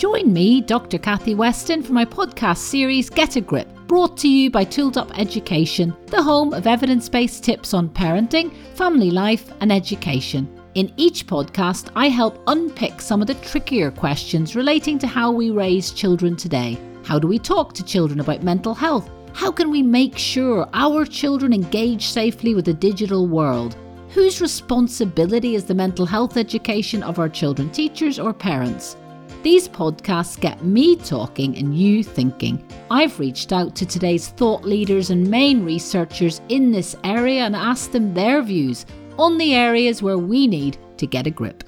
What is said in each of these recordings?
Join me, Dr. Kathy Weston, for my podcast series Get a Grip, brought to you by Tooled Up Education, the home of evidence based tips on parenting, family life, and education. In each podcast, I help unpick some of the trickier questions relating to how we raise children today. How do we talk to children about mental health? How can we make sure our children engage safely with the digital world? Whose responsibility is the mental health education of our children, teachers, or parents? These podcasts get me talking and you thinking. I've reached out to today's thought leaders and main researchers in this area and asked them their views on the areas where we need to get a grip.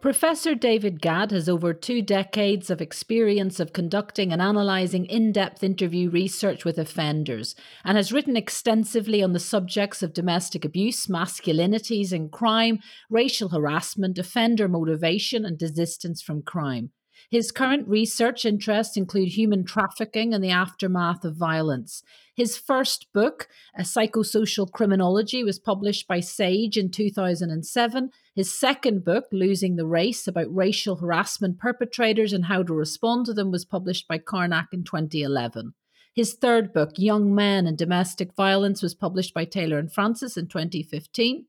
Professor David Gadd has over two decades of experience of conducting and analysing in depth interview research with offenders and has written extensively on the subjects of domestic abuse, masculinities and crime, racial harassment, offender motivation, and desistance from crime. His current research interests include human trafficking and the aftermath of violence. His first book, A Psychosocial Criminology, was published by Sage in 2007. His second book, Losing the Race, about racial harassment perpetrators and how to respond to them, was published by Karnac in 2011. His third book, Young Men and Domestic Violence, was published by Taylor and Francis in 2015.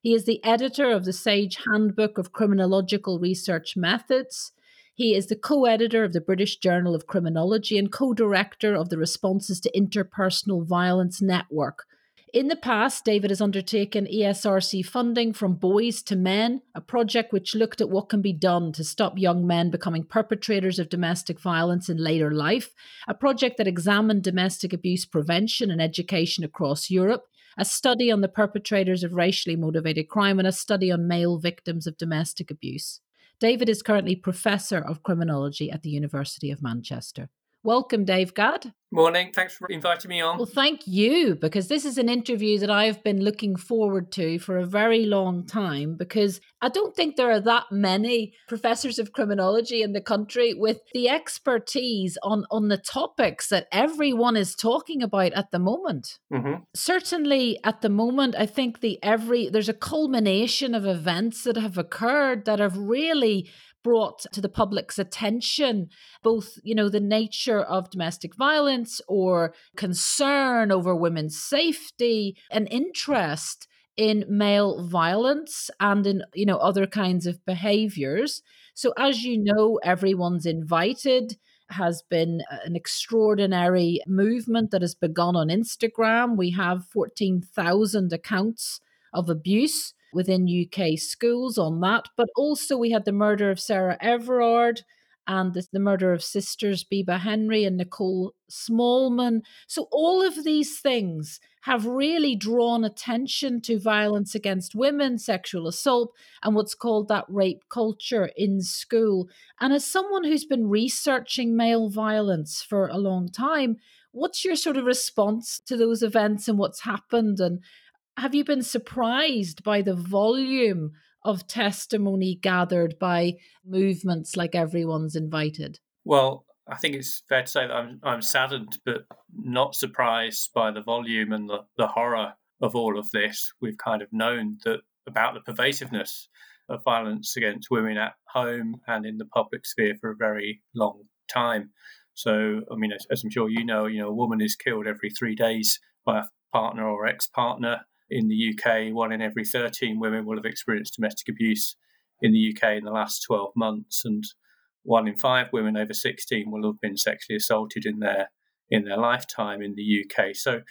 He is the editor of the Sage Handbook of Criminological Research Methods. He is the co editor of the British Journal of Criminology and co director of the Responses to Interpersonal Violence Network. In the past, David has undertaken ESRC funding from Boys to Men, a project which looked at what can be done to stop young men becoming perpetrators of domestic violence in later life, a project that examined domestic abuse prevention and education across Europe, a study on the perpetrators of racially motivated crime, and a study on male victims of domestic abuse. David is currently Professor of Criminology at the University of Manchester. Welcome, Dave Gadd. Morning. Thanks for inviting me on. Well, thank you, because this is an interview that I've been looking forward to for a very long time because I don't think there are that many professors of criminology in the country with the expertise on, on the topics that everyone is talking about at the moment. Mm-hmm. Certainly at the moment, I think the every there's a culmination of events that have occurred that have really brought to the public's attention both you know the nature of domestic violence or concern over women's safety and interest in male violence and in you know other kinds of behaviors so as you know everyone's invited has been uh, an extraordinary movement that has begun on Instagram. We have 14,000 accounts of abuse within UK schools on that. But also, we had the murder of Sarah Everard and the, the murder of sisters Biba Henry and Nicole Smallman. So, all of these things have really drawn attention to violence against women, sexual assault, and what's called that rape culture in school. And as someone who's been researching male violence for a long time, what's your sort of response to those events and what's happened? And have you been surprised by the volume of testimony gathered by movements like Everyone's Invited? Well, I think it's fair to say that I'm, I'm saddened, but not surprised by the volume and the, the horror of all of this. We've kind of known that about the pervasiveness of violence against women at home and in the public sphere for a very long time. So, I mean, as, as I'm sure you know, you know, a woman is killed every three days by a partner or ex-partner in the UK, one in every 13 women will have experienced domestic abuse in the UK in the last 12 months, and one in five women over 16 will have been sexually assaulted in their in their lifetime in the UK. So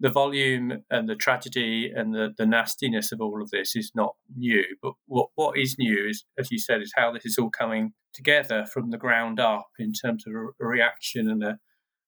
the volume and the tragedy and the, the nastiness of all of this is not new. But what, what is new is, as you said, is how this is all coming together from the ground up in terms of a, reaction and a,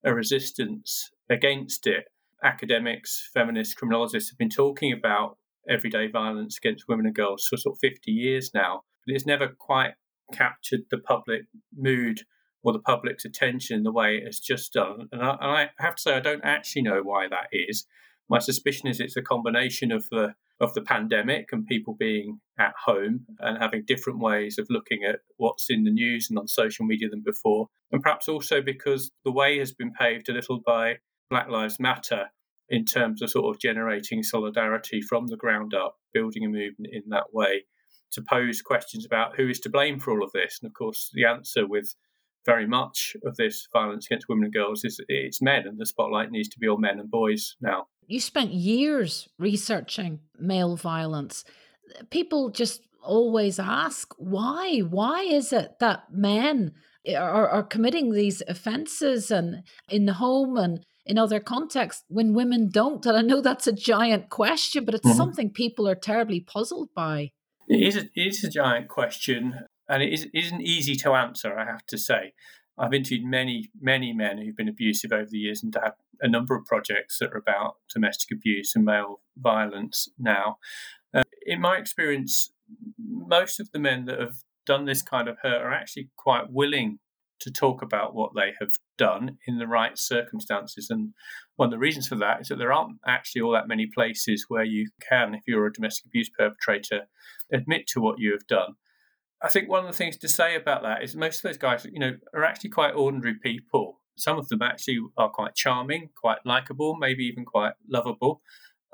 a resistance against it academics, feminists, criminologists have been talking about everyday violence against women and girls for sort of 50 years now, but it's never quite captured the public mood or the public's attention the way it has just done. And I, and I have to say, I don't actually know why that is. My suspicion is it's a combination of the of the pandemic and people being at home and having different ways of looking at what's in the news and on social media than before. And perhaps also because the way has been paved a little by Black Lives Matter in terms of sort of generating solidarity from the ground up, building a movement in that way. to pose questions about who is to blame for all of this. And of course, the answer with very much of this violence against women and girls is it's men, and the spotlight needs to be on men and boys now. You spent years researching male violence. People just always ask why? Why is it that men are, are committing these offences and in the home and in other contexts when women don't? And I know that's a giant question, but it's mm-hmm. something people are terribly puzzled by. It is, a, it is a giant question, and it is, isn't easy to answer, I have to say. I've interviewed many, many men who've been abusive over the years and have a number of projects that are about domestic abuse and male violence now. Uh, in my experience, most of the men that have done this kind of hurt are actually quite willing to talk about what they have done in the right circumstances. And one of the reasons for that is that there aren't actually all that many places where you can, if you're a domestic abuse perpetrator, admit to what you have done. I think one of the things to say about that is most of those guys, you know, are actually quite ordinary people. Some of them actually are quite charming, quite likable, maybe even quite lovable.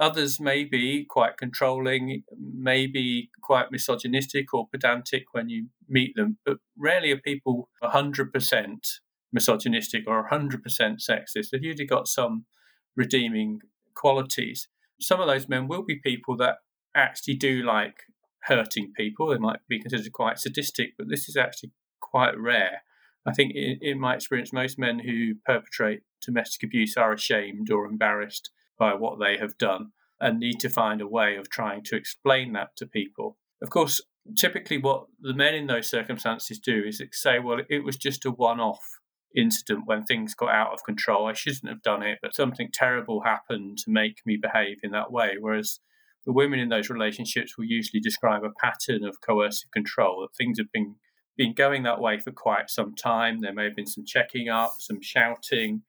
Others may be quite controlling, maybe quite misogynistic or pedantic when you meet them, but rarely are people 100% misogynistic or 100% sexist. They've usually got some redeeming qualities. Some of those men will be people that actually do like hurting people. They might be considered quite sadistic, but this is actually quite rare. I think, in, in my experience, most men who perpetrate domestic abuse are ashamed or embarrassed by what they have done and need to find a way of trying to explain that to people. Of course, typically what the men in those circumstances do is say, well, it was just a one off incident when things got out of control. I shouldn't have done it, but something terrible happened to make me behave in that way. Whereas the women in those relationships will usually describe a pattern of coercive control, that things have been, been going that way for quite some time. There may have been some checking up, some shouting,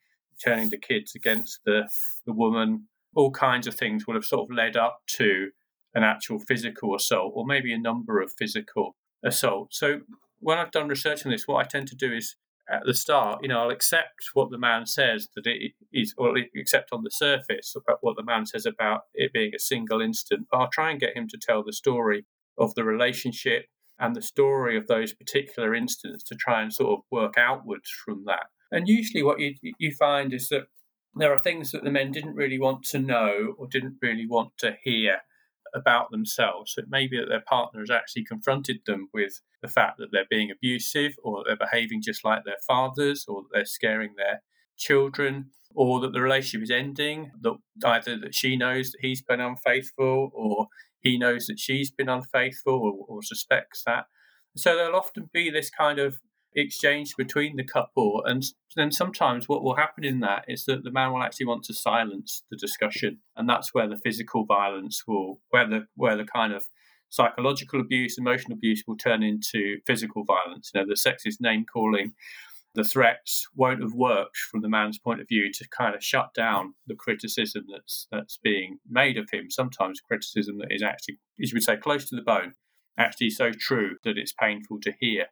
turning the kids against the, the woman. All kinds of things will have sort of led up to an actual physical assault or maybe a number of physical assaults. So when I've done research on this, what I tend to do is at the start, you know, I'll accept what the man says that it is, or accept on the surface about what the man says about it being a single instant. But I'll try and get him to tell the story of the relationship and the story of those particular incidents to try and sort of work outwards from that. And usually, what you you find is that there are things that the men didn't really want to know or didn't really want to hear about themselves. So it may be that their partner has actually confronted them with the fact that they're being abusive or they're behaving just like their fathers or they're scaring their children or that the relationship is ending, that either that she knows that he's been unfaithful or he knows that she's been unfaithful or, or suspects that. So there'll often be this kind of exchange between the couple. And then sometimes what will happen in that is that the man will actually want to silence the discussion. And that's where the physical violence will, where the, where the kind of psychological abuse, emotional abuse will turn into physical violence. You know, the sexist name calling, the threats won't have worked from the man's point of view to kind of shut down the criticism that's that's being made of him. Sometimes criticism that is actually, as you would say, close to the bone, actually so true that it's painful to hear.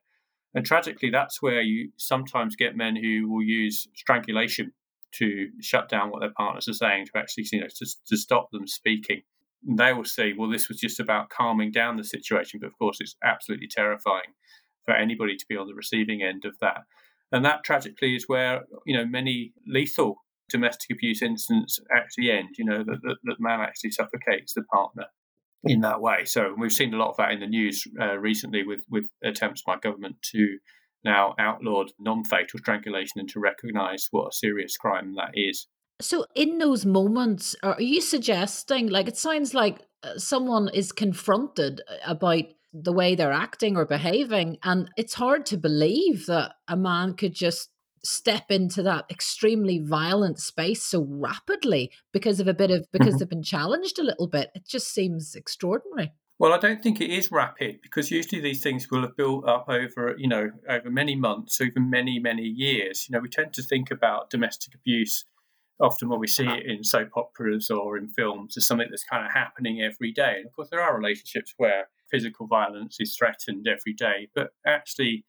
And tragically, that's where you sometimes get men who will use strangulation to shut down what their partners are saying, to actually, you know, to, to stop them speaking. And they will say, well, this was just about calming down the situation. But of course, it's absolutely terrifying for anybody to be on the receiving end of that. And that tragically is where, you know, many lethal domestic abuse incidents actually end, you know, that, that, that man actually suffocates the partner in that way. So we've seen a lot of that in the news uh, recently with with attempts by government to now outlaw non-fatal strangulation and to recognise what a serious crime that is. So in those moments, are you suggesting like it sounds like uh, someone is confronted about the way they're acting or behaving and it's hard to believe that a man could just step into that extremely violent space so rapidly because of a bit of because mm-hmm. they've been challenged a little bit. It just seems extraordinary. Well i don't think it is rapid because usually these things will have built up over you know over many months or even many many years. You know we tend to think about domestic abuse. Often when we see it in soap operas or in films as something that's kind of happening every day. And of course there are relationships where physical violence is threatened every day but actually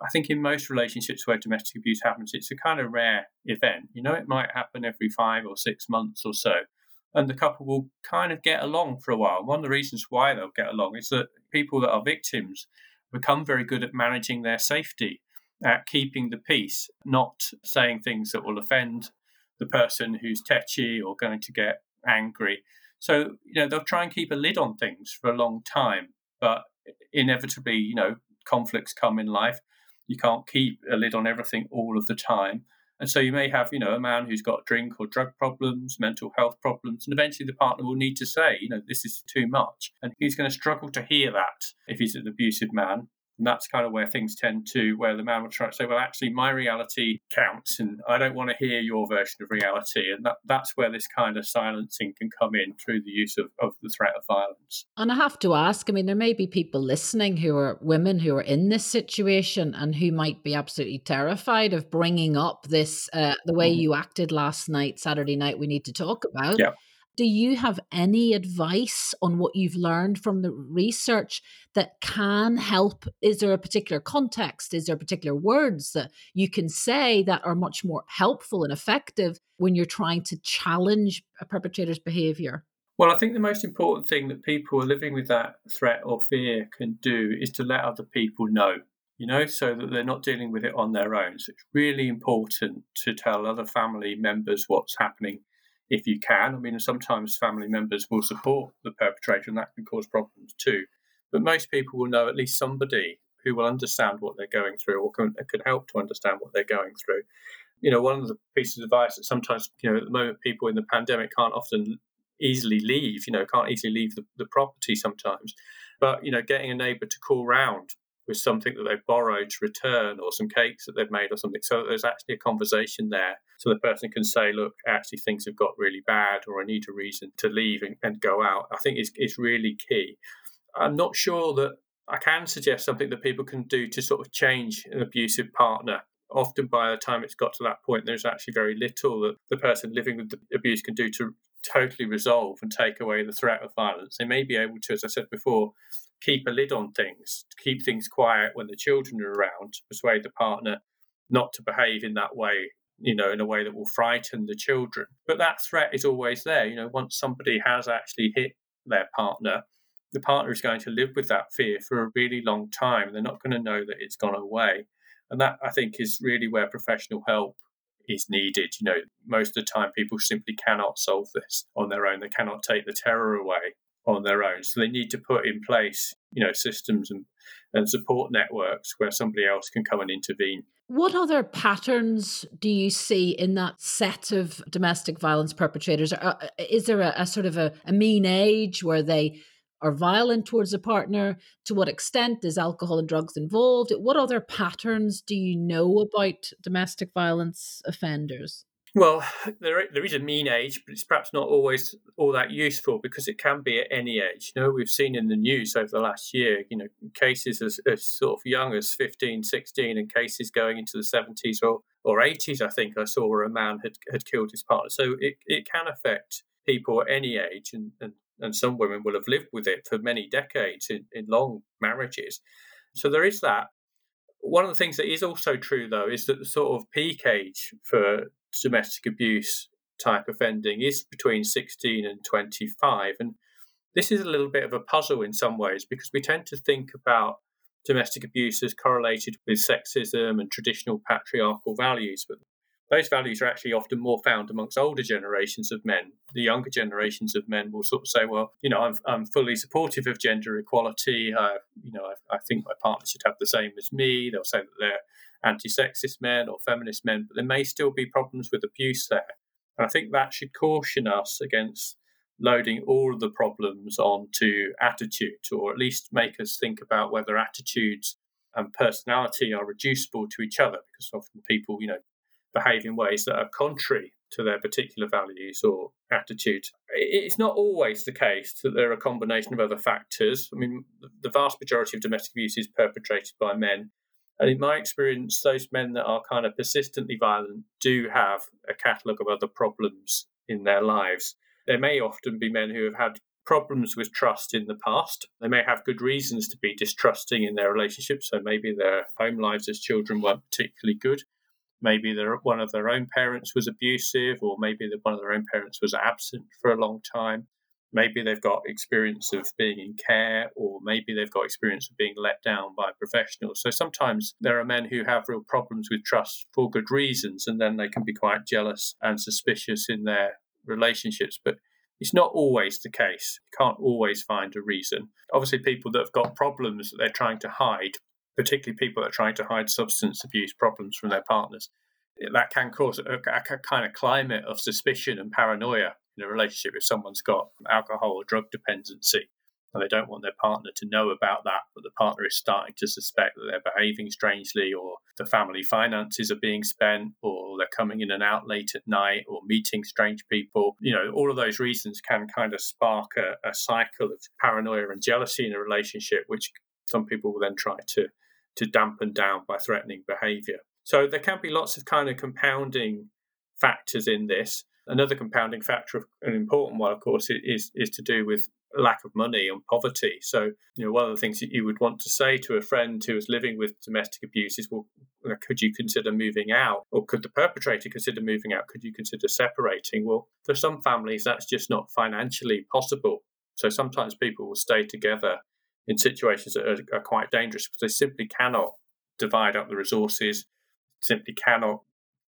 I think in most relationships where domestic abuse happens, it's a kind of rare event. You know, it might happen every five or six months or so. and the couple will kind of get along for a while. One of the reasons why they'll get along is that people that are victims become very good at managing their safety, at keeping the peace, not saying things that will offend the person who's tetchy or going to get angry. So, you know, they'll try and keep a lid on things for a long time, but inevitably, you know, conflicts come in life. You can't keep a lid on everything all of the time. And so you may have, you know, a man who's got drink or drug problems, mental health problems, and eventually the partner will need to say, you know, this is too much. And he's going to struggle to hear that if he's an abusive man. And that's kind of where things tend to, where the man will try to say, well, actually, my reality counts, and I don't want to hear your version of reality. And that, that's where this kind of silencing can come in through the use of, of the threat of violence. And I have to ask I mean, there may be people listening who are women who are in this situation and who might be absolutely terrified of bringing up this, uh, the way mm-hmm. you acted last night, Saturday night, we need to talk about. Yeah. Do you have any advice on what you've learned from the research that can help? Is there a particular context? Is there particular words that you can say that are much more helpful and effective when you're trying to challenge a perpetrator's behavior? Well, I think the most important thing that people who are living with that threat or fear can do is to let other people know, you know, so that they're not dealing with it on their own. So it's really important to tell other family members what's happening if you can. I mean, sometimes family members will support the perpetrator, and that can cause problems too. But most people will know at least somebody who will understand what they're going through or can, could help to understand what they're going through. You know, one of the pieces of advice that sometimes, you know, at the moment people in the pandemic can't often easily leave, you know, can't easily leave the, the property sometimes. But, you know, getting a neighbour to call round with something that they've borrowed to return or some cakes that they've made or something. So there's actually a conversation there. So the person can say, look, actually things have got really bad or I need a reason to leave and, and go out. I think is is really key. I'm not sure that I can suggest something that people can do to sort of change an abusive partner. Often by the time it's got to that point, there's actually very little that the person living with the abuse can do to totally resolve and take away the threat of violence. They may be able to, as I said before, keep a lid on things, keep things quiet when the children are around, persuade the partner not to behave in that way, you know, in a way that will frighten the children. But that threat is always there. You know, once somebody has actually hit their partner, the partner is going to live with that fear for a really long time. They're not going to know that it's gone away. And that, I think, is really where professional help is needed. You know, most of the time people simply cannot solve this on their own. They cannot take the terror away on their own. So they need to put in place, you know, systems and, and support networks where somebody else can come and intervene. What other patterns do you see in that set of domestic violence perpetrators? Uh, is there a, a sort of a, a mean age where they are violent towards a partner? To what extent is alcohol and drugs involved? What other patterns do you know about domestic violence offenders? Well, there there is a mean age, but it's perhaps not always all that useful because it can be at any age. You know, we've seen in the news over the last year, you know, cases as, as sort of young as 15, 16, and cases going into the 70s or, or 80s, I think I saw where a man had, had killed his partner. So it, it can affect people at any age, and, and, and some women will have lived with it for many decades in, in long marriages. So there is that. One of the things that is also true, though, is that the sort of peak age for domestic abuse type offending is between 16 and 25. And this is a little bit of a puzzle in some ways because we tend to think about domestic abuse as correlated with sexism and traditional patriarchal values. But those values are actually often more found amongst older generations of men. The younger generations of men will sort of say, "Well, you know, I'm, I'm fully supportive of gender equality. Uh, you know, I, I, think my partner should have the same as me." They'll say that they're anti-sexist men or feminist men, but there may still be problems with abuse there. And I think that should caution us against loading all of the problems onto attitude, or at least make us think about whether attitudes and personality are reducible to each other, because often people, you know, behave in ways that are contrary to their particular values or attitudes. It's not always the case that there are a combination of other factors. I mean, the vast majority of domestic abuse is perpetrated by men, and in my experience, those men that are kind of persistently violent do have a catalogue of other problems in their lives. There may often be men who have had problems with trust in the past. They may have good reasons to be distrusting in their relationships. So maybe their home lives as children weren't particularly good. Maybe one of their own parents was abusive, or maybe one of their own parents was absent for a long time. Maybe they've got experience of being in care, or maybe they've got experience of being let down by professionals. So sometimes there are men who have real problems with trust for good reasons, and then they can be quite jealous and suspicious in their relationships. But it's not always the case. You can't always find a reason. Obviously, people that have got problems that they're trying to hide, particularly people that are trying to hide substance abuse problems from their partners, that can cause a, a kind of climate of suspicion and paranoia in a relationship if someone's got alcohol or drug dependency and they don't want their partner to know about that, but the partner is starting to suspect that they're behaving strangely, or the family finances are being spent, or they're coming in and out late at night, or meeting strange people. You know, all of those reasons can kind of spark a, a cycle of paranoia and jealousy in a relationship, which some people will then try to to dampen down by threatening behavior. So there can be lots of kind of compounding factors in this. Another compounding factor, an important one, of course, is is to do with lack of money and poverty. So, you know, one of the things that you would want to say to a friend who is living with domestic abuse is, well, uh, could you consider moving out? Or could the perpetrator consider moving out? Could you consider separating? Well, for some families, that's just not financially possible. So sometimes people will stay together in situations that are, are quite dangerous because they simply cannot divide up the resources, simply cannot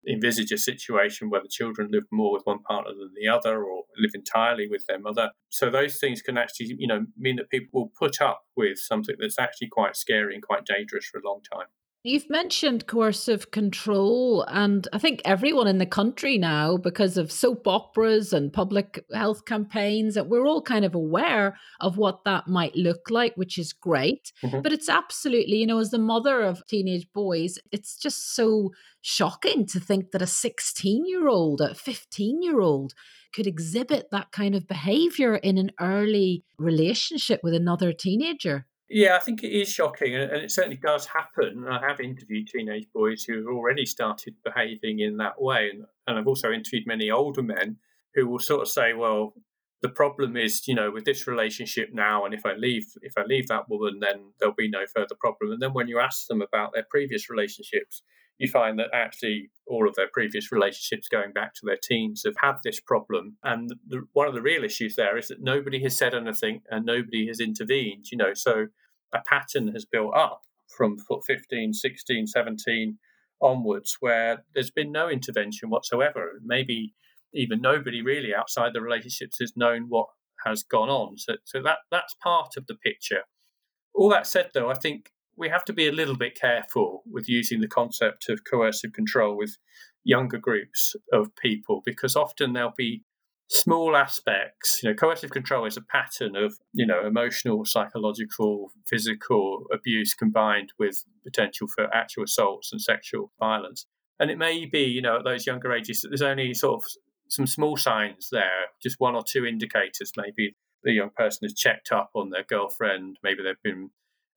envisage a situation where the children live more with one partner than the other or live entirely with their mother. So those things can actually, you know, mean that people will put up with something that's actually quite scary and quite dangerous for a long time. You've mentioned coercive control, and I think everyone in the country now, because of soap operas and public health campaigns, that we're all kind of aware of what that might look like, which is great. Mm-hmm. But it's absolutely, you know, as the mother of teenage boys, it's just so shocking to think that a 16 year old, a 15 year old, could exhibit that kind of behavior in an early relationship with another teenager. Yeah, I think it is shocking, and it certainly does happen. I have interviewed teenage boys who have already started behaving in that way, and, I've also interviewed many older men who will sort of say, "Well, the problem is, you know, with this relationship now, and if I leave, if I leave that woman, then there'll be no further problem." And then when you ask them about their previous relationships, you find that actually all of their previous relationships going back to their teens have had this problem. And the, one of the real issues there is that nobody has said anything and nobody has intervened, you know, so a pattern has built up from 15, 16, 17 onwards where there's been no intervention whatsoever. Maybe even nobody really outside the relationships has known what has gone on. So, so that that's part of the picture. All that said, though, I think we have to be a little bit careful with using the concept of coercive control with younger groups of people because often there'll be small aspects. You know, coercive control is a pattern of you know emotional, psychological, physical abuse combined with potential for actual assaults and sexual violence. And it may be, you know, at those younger ages that there's only sort of some small signs there, just one or two indicators. Maybe the young person has checked up on their girlfriend. Maybe they've been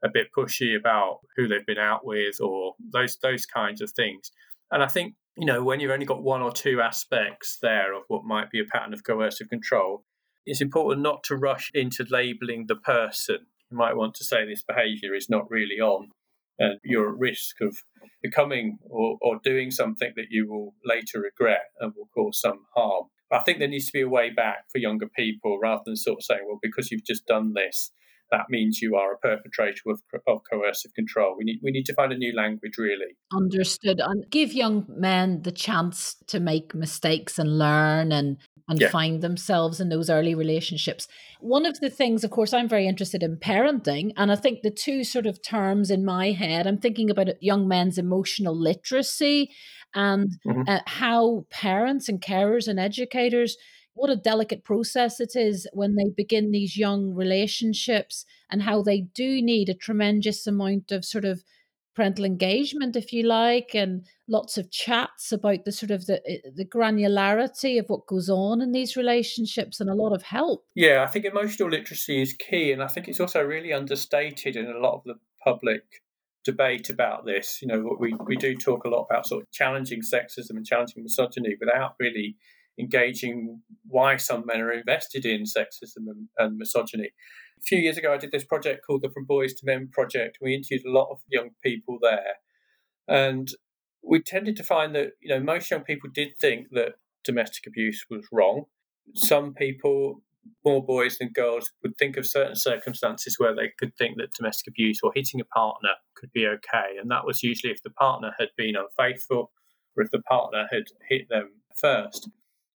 a bit pushy about who they've been out with or those those kinds of things. And I think, you know, when you've only got one or two aspects there of what might be a pattern of coercive control, it's important not to rush into labeling the person. You might want to say this behavior is not really on and you're at risk of becoming or, or doing something that you will later regret and will cause some harm. I think there needs to be a way back for younger people rather than sort of saying, well, because you've just done this, that means you are a perpetrator of, of coercive control. We need we need to find a new language, really. Understood. And give young men the chance to make mistakes and learn and and yeah. find themselves in those early relationships. One of the things, of course, I'm very interested in parenting, and I think the two sort of terms in my head, I'm thinking about young men's emotional literacy and mm-hmm. uh, how parents and carers and educators what a delicate process it is when they begin these young relationships and how they do need a tremendous amount of sort of parental engagement if you like and lots of chats about the sort of the eh, the granularity of what goes on in these relationships and a lot of help. Yeah i think emotional literacy is key and i think it's also really understated in a lot of the public debate about this. You know we, we do talk a lot about sort of challenging sexism and challenging misogyny without really engaging why some men are invested in sexism and, and, misogyny. A few years ago, I did this project called the From Boys to Men Project. We interviewed a lot of young people there. And we tended to find that you know most young people did think that domestic abuse was wrong. Some people, more boys than girls, would think of certain circumstances where they could think that domestic abuse or hitting a partner could be okay, and that was usually if the partner had been unfaithful or if the partner had hit them first.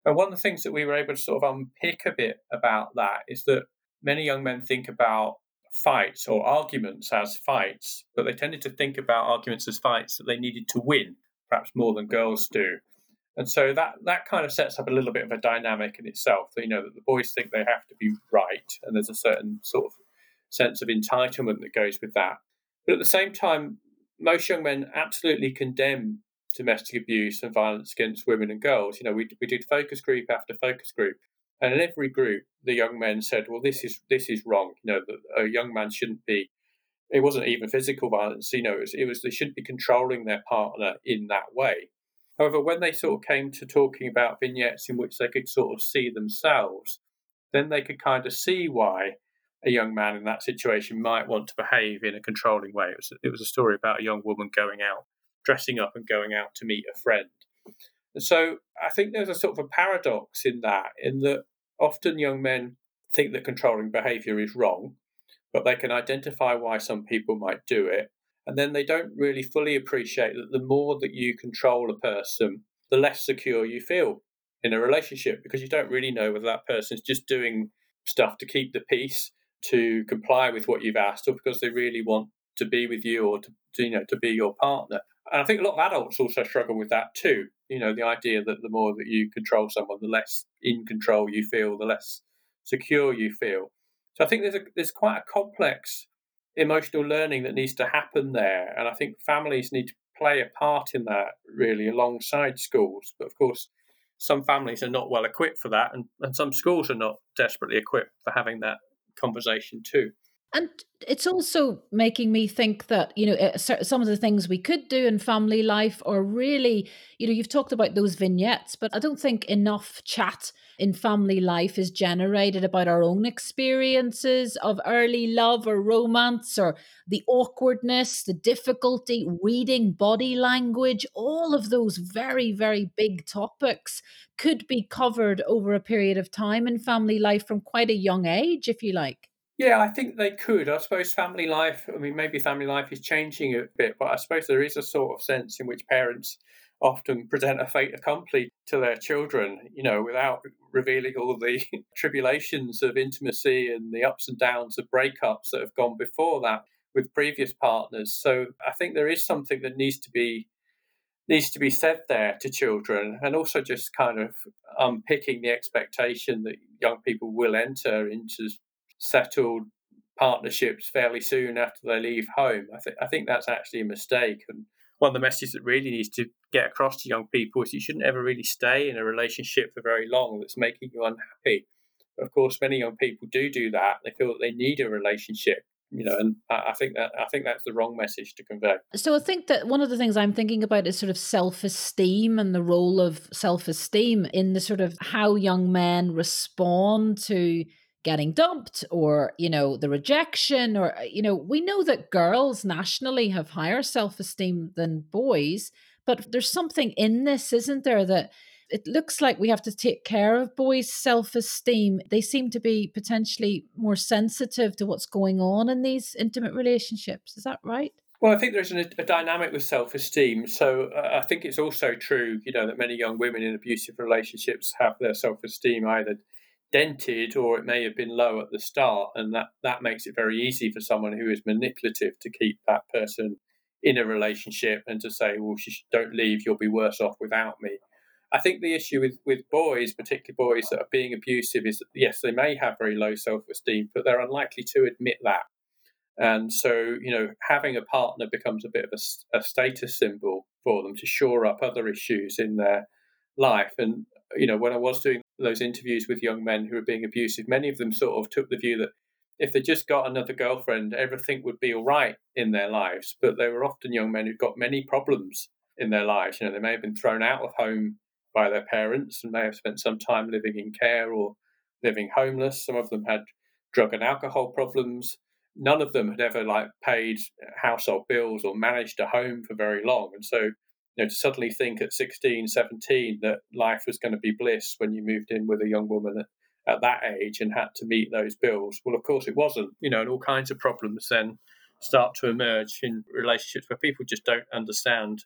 And one of the things that we were able to sort of unpick a bit about that is that many young men think about fights or arguments as fights, but they tended to think about arguments as fights that they needed to win, perhaps more than girls do. And so that, that kind of sets up a little bit of a dynamic in itself. You know, that the boys think they have to be right, and there's a certain sort of sense of entitlement that goes with that. But at the same time, most young men absolutely condemn domestic abuse and violence against women and girls. You know, we, we did focus group after focus group, and in every group, the young men said, "Well, this is this is wrong. You know, that a young man shouldn't be. It wasn't even physical violence. You know, it was, it was they shouldn't be controlling their partner in that way." However, when they sort of came to talking about vignettes in which they could sort of see themselves, then they could kind of see why a young man in that situation might want to behave in a controlling way. It was, it was a story about a young woman going out, dressing up, and going out to meet a friend. And so I think there's a sort of a paradox in that, in that often young men think that controlling behavior is wrong, but they can identify why some people might do it. And then they don't really fully appreciate that the more that you control a person, the less secure you feel in a relationship because you don't really know whether that person's just doing stuff to keep the peace, to comply with what you've asked, or because they really want to be with you or to, to you know to be your partner. And I think a lot of adults also struggle with that too. You know, the idea that the more that you control someone, the less in control you feel, the less secure you feel. So I think there's a there's quite a complex emotional learning that needs to happen there, and I think families need to play a part in that really alongside schools. But of course, some families are not well equipped for that, and, and some schools are not desperately equipped for having that conversation too. And it's also making me think that, you know, some of the things we could do in family life are really, you know, you've talked about those vignettes, but I don't think enough chat in family life is generated about our own experiences of early love or romance or the awkwardness, the difficulty, reading body language, all of those very, very big topics could be covered over a period of time in family life from quite a young age, if you like. Yeah, I think they could. I suppose family life, I mean, maybe family life is changing a bit, but I suppose there is a sort of sense in which parents often present a fait accompli to their children, you know, without revealing all the tribulations of intimacy and the ups and downs of breakups that have gone before that with previous partners. So I think there is something that needs to be needs to be said there to children and also just kind of unpicking the expectation that young people will enter into settled partnerships fairly soon after they leave home. I think I think that's actually a mistake. And one of the messages that really needs to get across to young people is you shouldn't ever really stay in a relationship for very long that's making you unhappy. Of course, many young people do do that. They feel that they need a relationship you know and I, think that i think that's the wrong message to convey so i think that one of the things i'm thinking about is sort of self-esteem and the role of self-esteem in the sort of how young men respond to getting dumped or you know the rejection or uh, you know we know that girls nationally have higher self-esteem than boys but there's something in this isn't there that it looks like we have to take care of boys self-esteem? They seem to be potentially more sensitive to what's going on in these intimate relationships. Is that right? Well, I think there's a, a dynamic with self-esteem. So uh, I think it's also true, you know, that many young women in abusive relationships have their self-esteem either dented or it may have been low at the start and that that makes it very easy for someone who is manipulative to keep that person in a relationship and to say well don't leave you'll be worse off without me. I think the issue with with boys particularly boys that are being abusive is that yes they may have very low self-esteem but they're unlikely to admit that. And so you know having a partner becomes a bit of a, a status symbol for them to shore up other issues in their life. And you know when i was doing those interviews with young men who were being abusive, many of them sort of took the view that if they just got another girlfriend, everything would be all right in their lives. But they were often young men who'd got many problems in their lives. You know, they may have been thrown out of home by their parents and may have spent some time living in care or living homeless. Some of them had drug and alcohol problems. None of them had ever like paid household bills or managed a home for very long. And so you know, to suddenly think at 16, 17 that life was going to be bliss when you moved in with a young woman at, at that age and had to meet those bills. Well, of course it wasn't, you know, and all kinds of problems then start to emerge in relationships where people just don't understand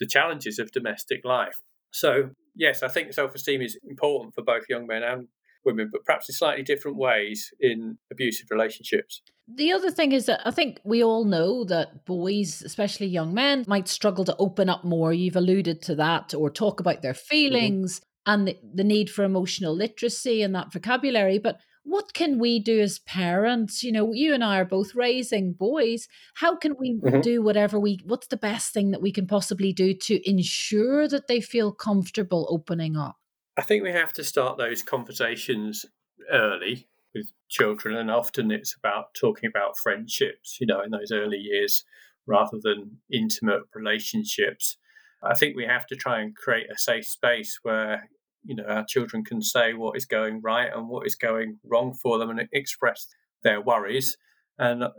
the challenges of domestic life. So, yes, I think self esteem is important for both young men and women, but perhaps in slightly different ways in abusive relationships. The other thing is that I think we all know that boys, especially young men, might struggle to open up more. You've alluded to that, or talk about their mm-hmm. feelings mm-hmm. and the, the need for emotional literacy and that vocabulary. But what can we do as parents? You know, you and I are both raising boys. How can we mm-hmm. do whatever we, what's the best thing that we can possibly do to ensure that they feel comfortable opening up? I think we have to start those conversations early with children, and often it's about talking about friendships, you know, in those early years rather than intimate relationships. I think we have to try and create a safe space where you know our children can say what is going right and what is going wrong for them and express their worries. And uh,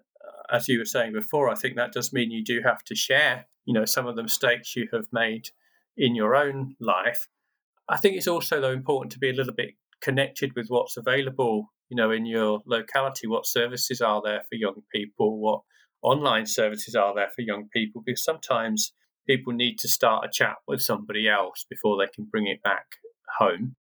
as you were saying before, I think that does mean you do have to share, you know, some of the mistakes you have made in your own life I think it's also though important to be a little bit connected with what's available, you know, in your locality. What services are there for young people? What online services are there for young people? Because sometimes people need to start a chat with somebody else before they can bring it back home.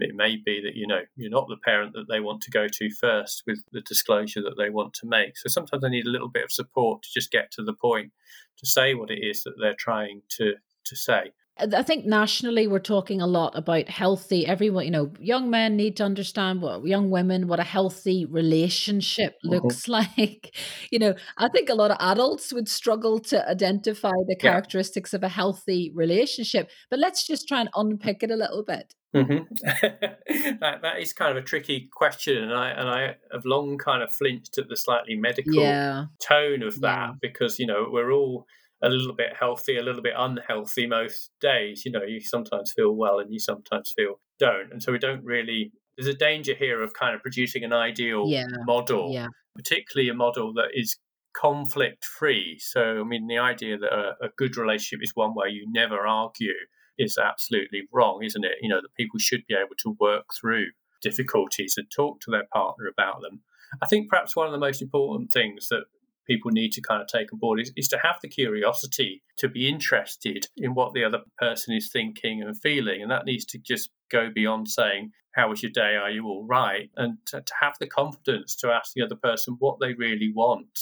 It may be that you know you're not the parent that they want to go to first with the disclosure that they want to make. So sometimes they need a little bit of support to just get to the point to say what it is that they're trying to to say. I think nationally we're talking a lot about healthy. Everyone, you know, young men need to understand what young women what a healthy relationship mm-hmm. looks like. You know, I think a lot of adults would struggle to identify the characteristics yeah. of a healthy relationship. But let's just try and unpick it a little bit. Mm-hmm. that, that is kind of a tricky question, and I and I have long kind of flinched at the slightly medical yeah. tone of that yeah. because you know we're all a little bit healthy, a little bit unhealthy most days. You know, you sometimes feel well and you sometimes feel don't. And so we don't really, there's a danger here of kind of producing an ideal yeah. model, yeah. particularly a model that is conflict free. So, I mean, the idea that a, a good relationship is one where you never argue is absolutely wrong, isn't it? You know, that people should be able to work through difficulties and talk to their partner about them. I think perhaps one of the most important things that people need to kind of take on board is, is to have the curiosity to be interested in what the other person is thinking and feeling. And that needs to just go beyond saying, How was your day? Are you all right? And to, to have the confidence to ask the other person what they really want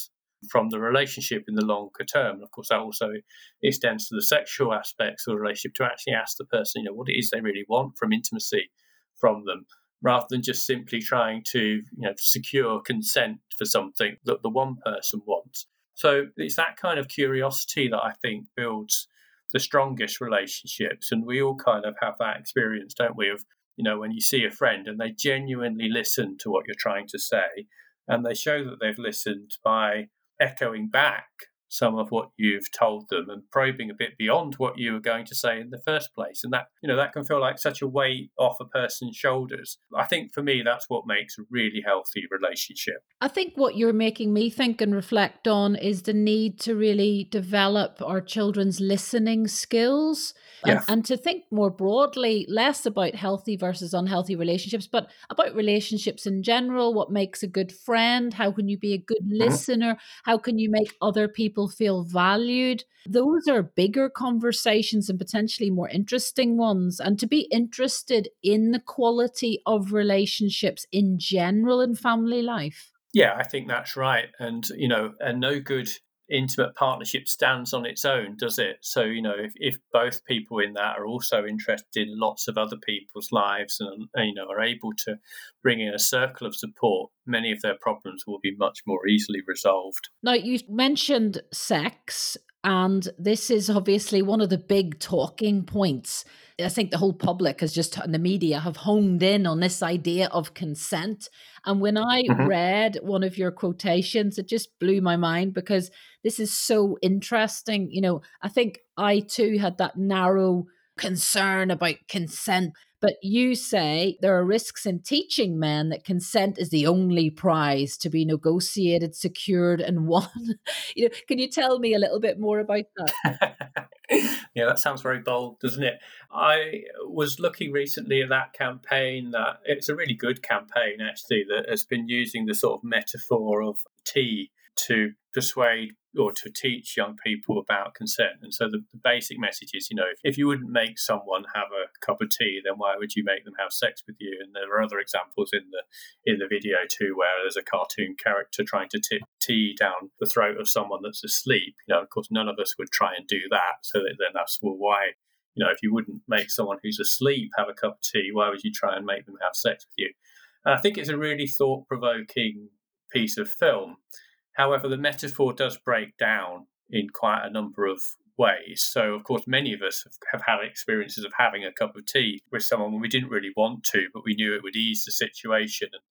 from the relationship in the longer term. And of course, that also extends to the sexual aspects of the relationship to actually ask the person, you know, what it is they really want from intimacy from them rather than just simply trying to you know secure consent for something that the one person wants. So it's that kind of curiosity that I think builds the strongest relationships, and we all kind of have that experience, don't we? Of you know when you see a friend and they genuinely listen to what you're trying to say, and they show that they've listened by echoing back some of what you've told them and probing a bit beyond what you were going to say in the first place. And that you know that can feel like such a weight off a person's shoulders. I think for me that's what makes a really healthy relationship. I think what you're making me think and reflect on is the need to really develop our children's listening skills and, and to think more broadly less about healthy versus unhealthy relationships but about relationships in general what makes a good friend how can you be a good mm-hmm. listener how can you make other people feel valued. Those are bigger conversations and potentially more interesting ones. And to be interested in the quality of relationships in general in family life. Yeah, I think that's right. And, you know, and no good intimate partnership stands on its own, does it? So, you know, if, if both people in that are also interested in lots of other people's lives and, you know, are able to bring in a circle of support, many of their problems will be much more easily resolved. Now, you mentioned sex, and this is obviously one of the big talking points I think the whole public has just and the media have honed in on this idea of consent. And when I mm-hmm. read one of your quotations, it just blew my mind because this is so interesting. You know, I think I too had that narrow concern about consent. But you say there are risks in teaching men that consent is the only prize to be negotiated, secured, and won. you know, can you tell me a little bit more about that? yeah, that sounds very bold, doesn't it? I was looking recently at that campaign that it's a really good campaign actually that has been using the sort of metaphor of tea to persuade or to teach young people about consent. And so the, the, basic message is, you know, if you wouldn't make someone have a cup of tea, then why would you make them have sex with you? And there are other examples in the in the video too, where there's a cartoon character trying to tip tea down the throat of someone that's asleep. You know, of course, none of us would try and do that. So then that's well, why? You know, if you wouldn't make someone who's asleep have a cup of tea, why would you try and make them have sex with you? And I think it's a really thought provoking piece of film. However, the metaphor does break down in quite a number of ways. So, of course, many of us have, had experiences of having a cup of tea with someone when we didn't really want to, but we knew it would ease the situation. And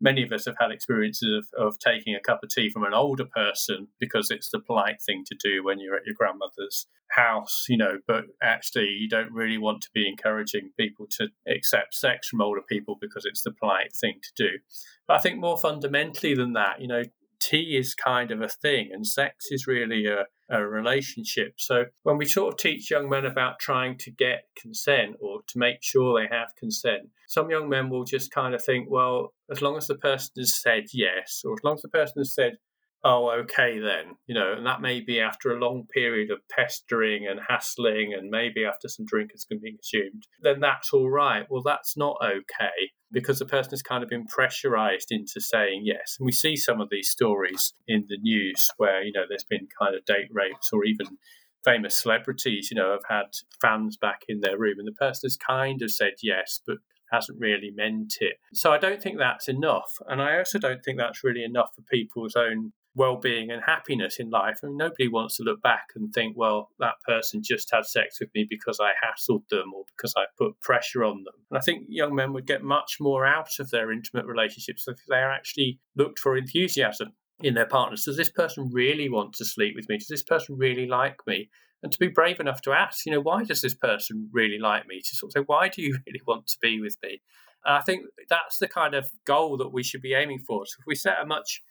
many of us have had experiences of, of taking a cup of tea from an older person because it's the polite thing to do when you're at your grandmother's house, you know, but actually you don't really want to be encouraging people to accept sex from older people because it's the polite thing to do. But I think more fundamentally than that, you know, tea is kind of a thing and sex is really a, a relationship. So when we sort of teach young men about trying to get consent or to make sure they have consent, some young men will just kind of think, well, as long as the person has said yes, or as long as the person has said, oh, okay, then, you know, and that may be after a long period of pestering and hassling, and maybe after some drink has been consumed, then that's all right. Well, that's not okay because the person has kind of been pressurized into saying yes. And we see some of these stories in the news where, you know, there's been kind of date rapes or even famous celebrities, you know, have had fans back in their room and the person has kind of said yes, but hasn't really meant it. So I don't think that's enough. And I also don't think that's really enough for people's own well-being and happiness in life. I mean, nobody wants to look back and think, well, that person just had sex with me because I hassled them or because I put pressure on them. And I think young men would get much more out of their intimate relationships if they actually looked for enthusiasm in their partners. Does this person really want to sleep with me? Does this person really like me? And to be brave enough to ask, you know, why does this person really like me? To sort of say, why do you really want to be with me? And I think that's the kind of goal that we should be aiming for. So if we set a much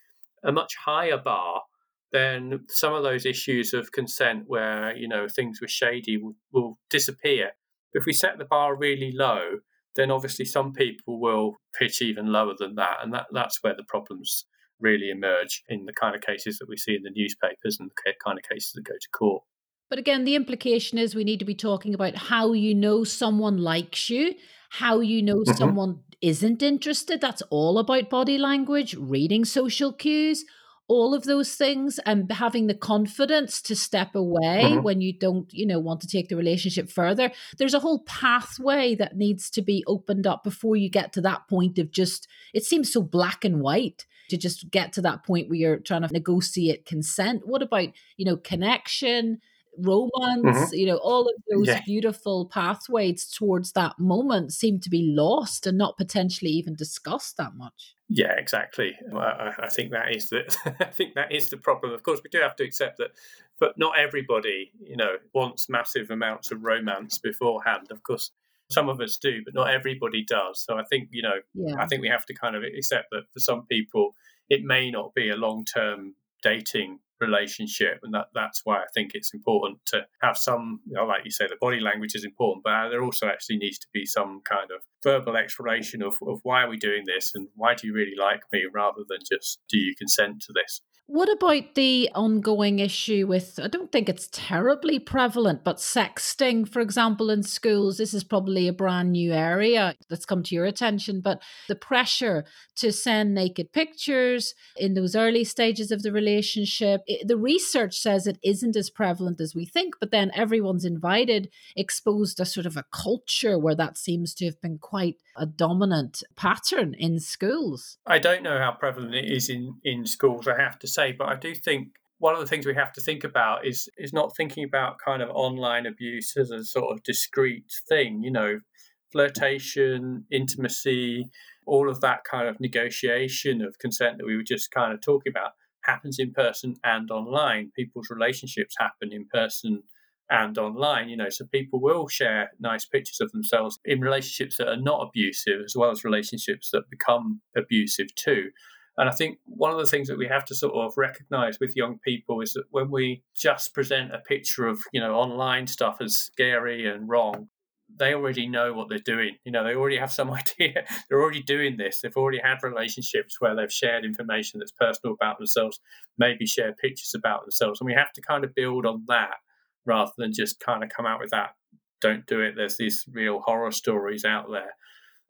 a much higher bar, then some of those issues of consent where, you know, things were shady will, will disappear. If we set the bar really low, then obviously some people will pitch even lower than that. And that, that's where the problems really emerge in the kind of cases that we see in the newspapers and the kind of cases that go to court. But again, the implication is we need to be talking about how you know someone likes you, how you know mm-hmm. someone isn't interested. That's all about body language, reading social cues, all of those things, and having the confidence to step away mm-hmm. when you don't, you know, want to take the relationship further. There's a whole pathway that needs to be opened up before you get to that point of just, it seems so black and white to just get to that point where you're trying to negotiate consent. What about, you know, connection? Romance, mm-hmm. you know, all of those yeah. beautiful pathways towards that moment seem to be lost and not potentially even discussed that much. Yeah, exactly. I, I think that is the I think that is the problem. Of course, we do have to accept that, but not everybody, you know, wants massive amounts of romance beforehand. Of course, some of us do, but not everybody does. So I think you know, yeah. I think we have to kind of accept that for some people, it may not be a long term dating relationship and that that's why i think it's important to have some you know, like you say the body language is important but uh, there also actually needs to be some kind of verbal exploration of, of why are we doing this and why do you really like me rather than just do you consent to this what about the ongoing issue with, I don't think it's terribly prevalent, but sexting, for example, in schools? This is probably a brand new area that's come to your attention, but the pressure to send naked pictures in those early stages of the relationship. It, the research says it isn't as prevalent as we think, but then everyone's invited, exposed to sort of a culture where that seems to have been quite a dominant pattern in schools. I don't know how prevalent it is in, in schools, I have to say, but I do think one of the things we have to think about is is not thinking about kind of online abuse as a sort of discrete thing. You know, flirtation, intimacy, all of that kind of negotiation of consent that we were just kind of talking about happens in person and online. People's relationships happen in person and online, you know, so people will share nice pictures of themselves in relationships that are not abusive, as well as relationships that become abusive too. And I think one of the things that we have to sort of recognize with young people is that when we just present a picture of, you know, online stuff as scary and wrong, they already know what they're doing. You know, they already have some idea. They're already doing this. They've already had relationships where they've shared information that's personal about themselves, maybe share pictures about themselves. And we have to kind of build on that rather than just kind of come out with that, don't do it. There's these real horror stories out there.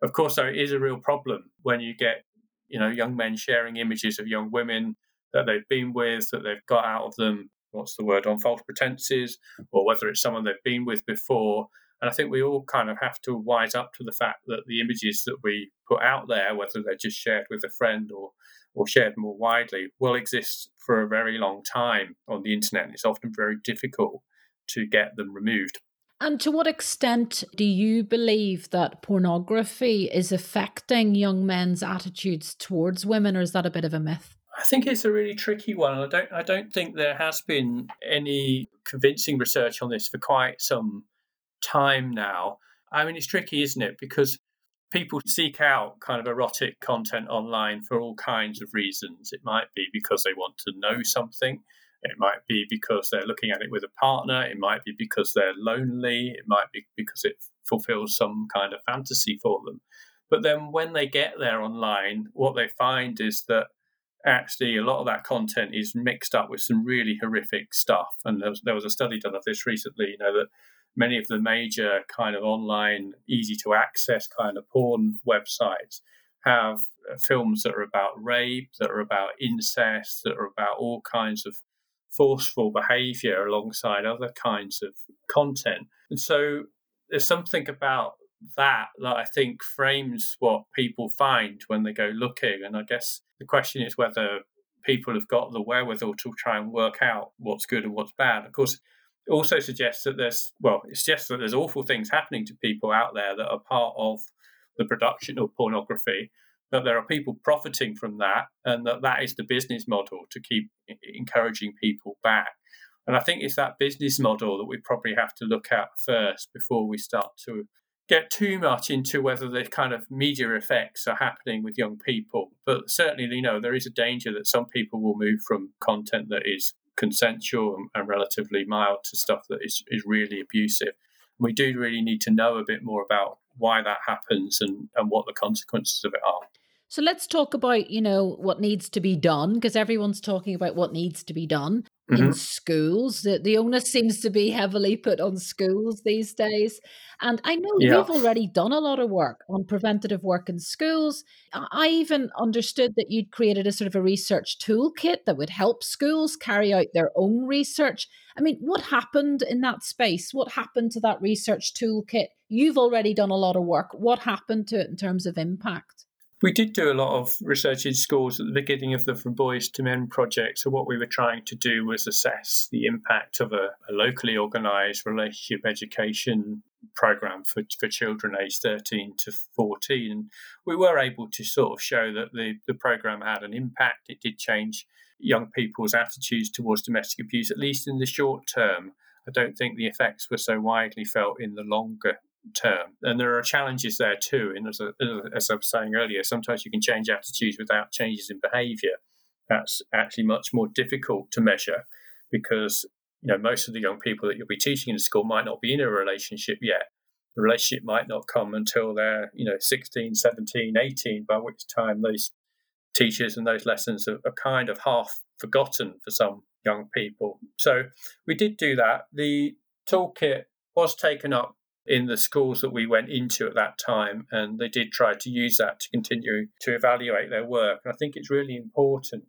Of course, though, it is a real problem when you get you know, young men sharing images of young women that they've been with, that they've got out of them, what's the word, on false pretenses, or whether it's someone they've been with before. And I think we all kind of have to wise up to the fact that the images that we put out there, whether they're just shared with a friend or, or shared more widely, will exist for a very long time on the internet. It's often very difficult to get them removed. And to what extent do you believe that pornography is affecting young men's attitudes towards women, or is that a bit of a myth? I think it's a really tricky one. I don't I don't think there has been any convincing research on this for quite some time now. I mean it's tricky, isn't it? Because people seek out kind of erotic content online for all kinds of reasons. It might be because they want to know something. It might be because they're looking at it with a partner. It might be because they're lonely. It might be because it fulfills some kind of fantasy for them. But then when they get there online, what they find is that actually a lot of that content is mixed up with some really horrific stuff. And there was, there was a study done of this recently, you know, that many of the major kind of online, easy to access kind of porn websites have uh, films that are about rape, that are about incest, that are about all kinds of forceful behavior alongside other kinds of content. And so there's something about that that I think frames what people find when they go looking. And I guess the question is whether people have got the wherewithal to try and work out what's good and what's bad. Of course, it also suggests that there's, well, it suggests that there's awful things happening to people out there that are part of the production of pornography that there are people profiting from that and that that is the business model to keep encouraging people back. And I think it's that business model that we probably have to look at first before we start to get too much into whether the kind of media effects are happening with young people. But certainly, you know, there is a danger that some people will move from content that is consensual and, and relatively mild to stuff that is, is really abusive. We do really need to know a bit more about why that happens and, and what the consequences of it are. So let's talk about, you know, what needs to be done because everyone's talking about what needs to be done mm-hmm. in schools. The, the onus seems to be heavily put on schools these days. And I know yeah. you've already done a lot of work on preventative work in schools. I even understood that you'd created a sort of a research toolkit that would help schools carry out their own research. I mean, what happened in that space? What happened to that research toolkit? You've already done a lot of work. What happened to it in terms of impact? We did do a lot of research in schools at the beginning of the From Boys to Men project. So, what we were trying to do was assess the impact of a, a locally organised relationship education program for, for children aged 13 to 14. We were able to sort of show that the, the program had an impact. It did change young people's attitudes towards domestic abuse, at least in the short term. I don't think the effects were so widely felt in the longer term. And there are challenges there too. And as, a, as I was saying earlier, sometimes you can change attitudes without changes in behaviour. That's actually much more difficult to measure because you know most of the young people that you'll be teaching in school might not be in a relationship yet. The relationship might not come until they're you know 16, 17, 18, by which time those teachers and those lessons are, are kind of half forgotten for some young people. So we did do that. The toolkit was taken up in the schools that we went into at that time, and they did try to use that to continue to evaluate their work. And I think it's really important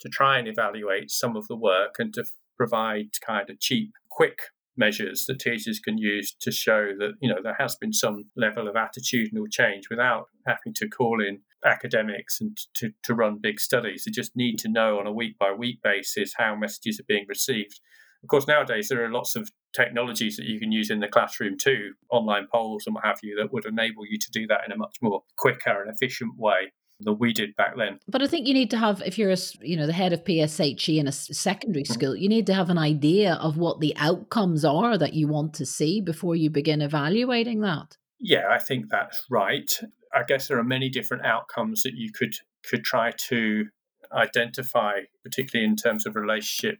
to try and evaluate some of the work and to provide kind of cheap, quick measures that teachers can use to show that you know there has been some level of attitudinal change without having to call in academics and to, to run big studies. They just need to know on a week by week basis how messages are being received. Of course, nowadays there are lots of technologies that you can use in the classroom too, online polls and what have you, that would enable you to do that in a much more quicker and efficient way than we did back then. But I think you need to have, if you're a, you know, the head of PSHE in a secondary mm-hmm. school, you need to have an idea of what the outcomes are that you want to see before you begin evaluating that. Yeah, I think that's right. I guess there are many different outcomes that you could could try to identify, particularly in terms of relationship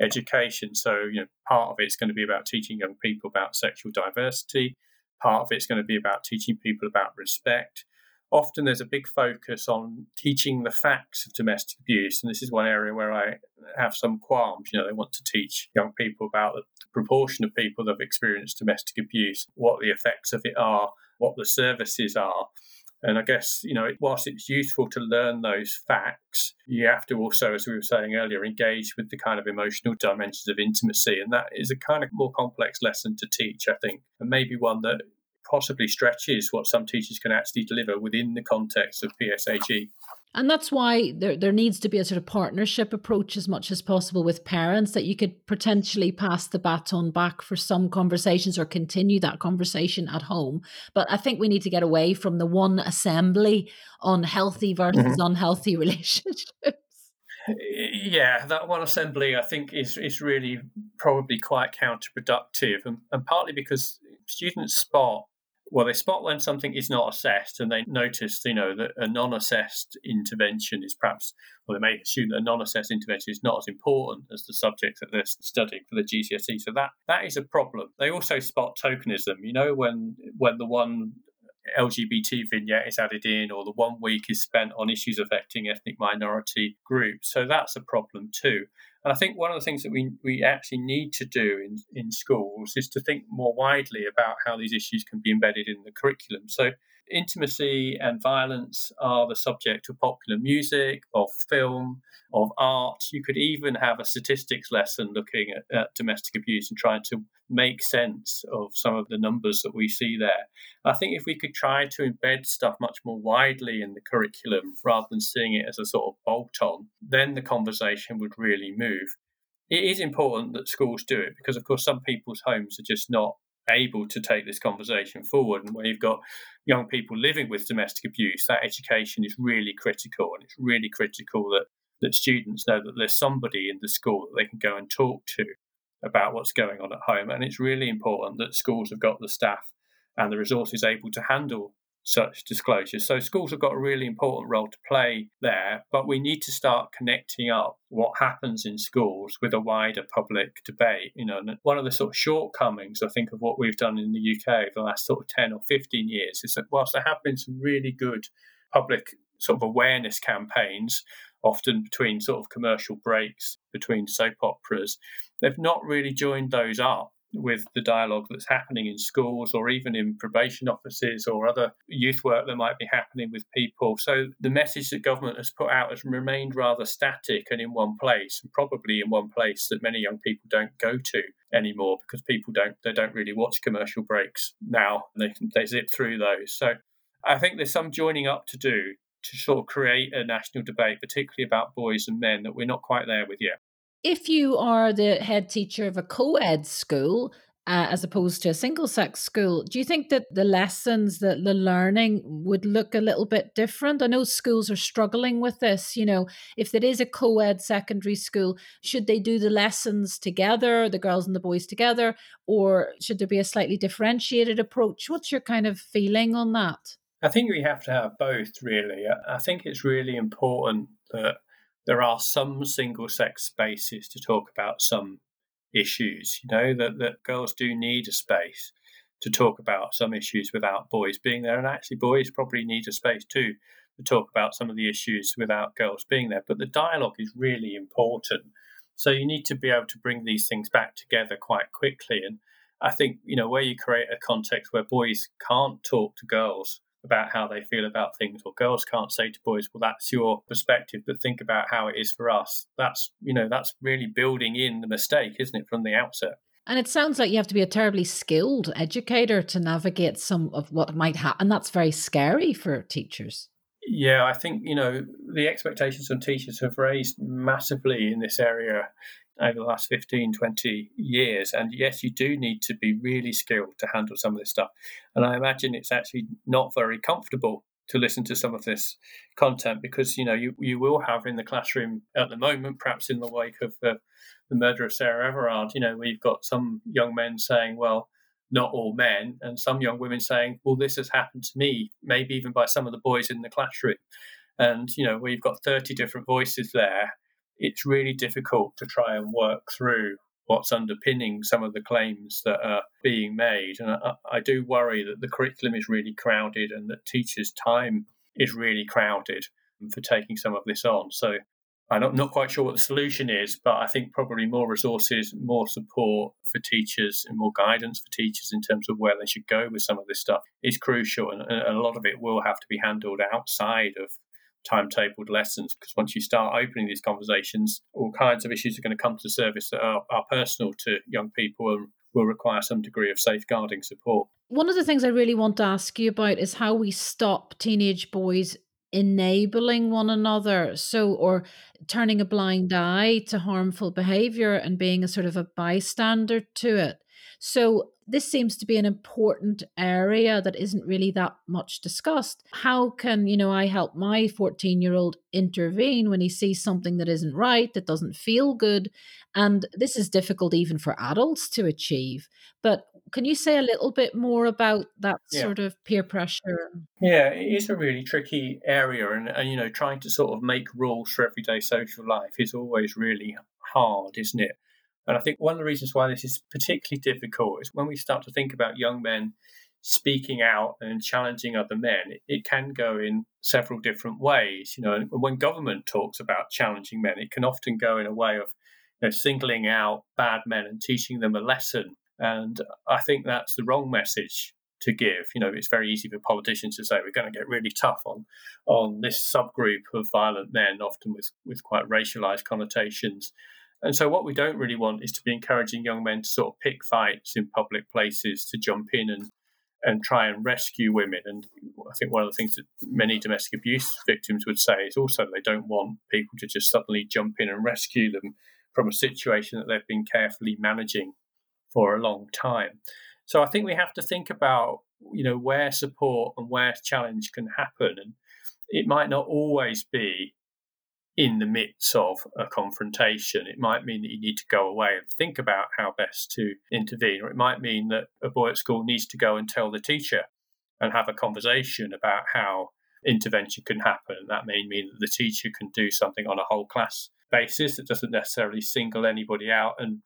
education. So, you know, part of it's going to be about teaching young people about sexual diversity. Part of it's going to be about teaching people about respect. Often there's a big focus on teaching the facts of domestic abuse, and this is one area where I have some qualms. You know, they want to teach young people about the proportion of people that have experienced domestic abuse, what the effects of it are, what the services are. And I guess, you know, whilst it's useful to learn those facts, you have to also, as we were saying earlier, engage with the kind of emotional dimensions of intimacy. And that is a kind of more complex lesson to teach, I think, and maybe one that possibly stretches what some teachers can actually deliver within the context of PSHE. And that's why there, there needs to be a sort of partnership approach as much as possible with parents that you could potentially pass the baton back for some conversations or continue that conversation at home. But I think we need to get away from the one assembly on healthy versus mm-hmm. unhealthy relationships. Yeah, that one assembly I think is is really probably quite counterproductive, and, and partly because students spot well, they spot when something is not assessed and they notice, you know, that a non assessed intervention is perhaps, well, they may assume that a non assessed intervention is not as important as the subject that they're studying for the GCSE. So that, that is a problem. They also spot tokenism, you know, when, when the one LGBT vignette is added in, or the one week is spent on issues affecting ethnic minority groups. So that's a problem too. And I think one of the things that we, we actually need to do in, in schools is to think more widely about how these issues can be embedded in the curriculum. So, intimacy and violence are the subject of popular music, of film, of art. You could even have a statistics lesson looking at, at, domestic abuse and trying to make sense of some of the numbers that we see there. I think if we could try to embed stuff much more widely in the curriculum rather than seeing it as a sort of bolt on, then the conversation would really move. It is important that schools do it because, of course, some people's homes are just not able to take this conversation forward. And when you've got young people living with domestic abuse, that education is really critical. And it's really critical that, that students know that there's somebody in the school that they can go and talk to about what's going on at home. And it's really important that schools have got the staff and the resources able to handle such disclosures. So schools have got a really important role to play there, but we need to start connecting up what happens in schools with a wider public debate. You know, and one of the sort of shortcomings I think of what we've done in the UK over the last sort of 10 or 15 years is that whilst there have been some really good public sort of awareness campaigns, often between sort of commercial breaks, between soap operas, they've not really joined those up with the dialogue that's happening in schools or even in probation offices or other youth work that might be happening with people. So the message that government has put out has remained rather static and in one place, and probably in one place that many young people don't go to anymore because people don't they don't really watch commercial breaks now. They they zip through those. So I think there's some joining up to do to sort of create a national debate, particularly about boys and men, that we're not quite there with yet if you are the head teacher of a co-ed school uh, as opposed to a single sex school do you think that the lessons that the learning would look a little bit different? I know schools are struggling with this you know if there is a co-ed secondary school should they do the lessons together the girls and the boys together or should there be a slightly differentiated approach? What's your kind of feeling on that? I think we have to have both really. I think it's really important that there are some single sex spaces to talk about some issues. You know, that, that girls do need a space to talk about some issues without boys being there. And actually, boys probably need a space too to talk about some of the issues without girls being there. But the dialogue is really important. So you need to be able to bring these things back together quite quickly. And I think, you know, where you create a context where boys can't talk to girls about how they feel about things or girls can't say to boys well that's your perspective but think about how it is for us. That's you know that's really building in the mistake isn't it from the outset? And it sounds like you have to be a terribly skilled educator to navigate some of what might happen And that's very scary for teachers. Yeah, I think, you know, the expectations on teachers have raised massively in this area over the last 15, 20 years. And yes, you do need to be really skilled to handle some of this stuff. And I imagine it's actually not very comfortable to listen to some of this content because, you know, you, you will have in the classroom at the moment, perhaps in the wake of the, the murder of Sarah Everard, you know, we've got some young men saying, well, not all men, and some young women saying, well, this has happened to me, maybe even by some of the boys in the classroom. And, you know, we've got 30 different voices there. It's really difficult to try and work through what's underpinning some of the claims that are being made. And I, I, do worry that the curriculum is really crowded and that teachers' time is really crowded for taking some of this on. So I'm not, not quite sure what the solution is, but I think probably more resources, more support for teachers, and more guidance for teachers in terms of where they should go with some of this stuff is crucial. And, and a lot of it will have to be handled outside of timetabled lessons because once you start opening these conversations, all kinds of issues are going to come to the surface that are, are personal to young people and will require some degree of safeguarding support. One of the things I really want to ask you about is how we stop teenage boys enabling one another so or turning a blind eye to harmful behavior and being a sort of a bystander to it so this seems to be an important area that isn't really that much discussed how can you know i help my 14 year old intervene when he sees something that isn't right that doesn't feel good and this is difficult even for adults to achieve but can you say a little bit more about that yeah. sort of peer pressure? Yeah, it is a really tricky area, and, and you know, trying to sort of make rules for everyday social life is always really hard, isn't it? And I think one of the reasons why this is particularly difficult is when we start to think about young men speaking out and challenging other men, it, it can go in several different ways. You know, and when government talks about challenging men, it can often go in a way of you know, singling out bad men and teaching them a lesson and I think that's the wrong message to give. You know, it's very easy for politicians to say we're going to get really tough on on this subgroup of violent men, often with with quite racialized connotations. And so, what we don't really want is to be encouraging young men to sort of pick fights in public places, to jump in and and try and rescue women. And I think one of the things that many domestic abuse victims would say is also they don't want people to just suddenly jump in and rescue them from a situation that they've been carefully managing for a long time. So I think we have to think about you know where support and where challenge can happen, and it might not always be in the midst of a confrontation. It might mean that you need to go away and think about how best to intervene, or it might mean that a boy at school needs to go and tell the teacher and have a conversation about how intervention can happen. That may mean that the teacher can do something on a whole class basis that doesn't necessarily single anybody out and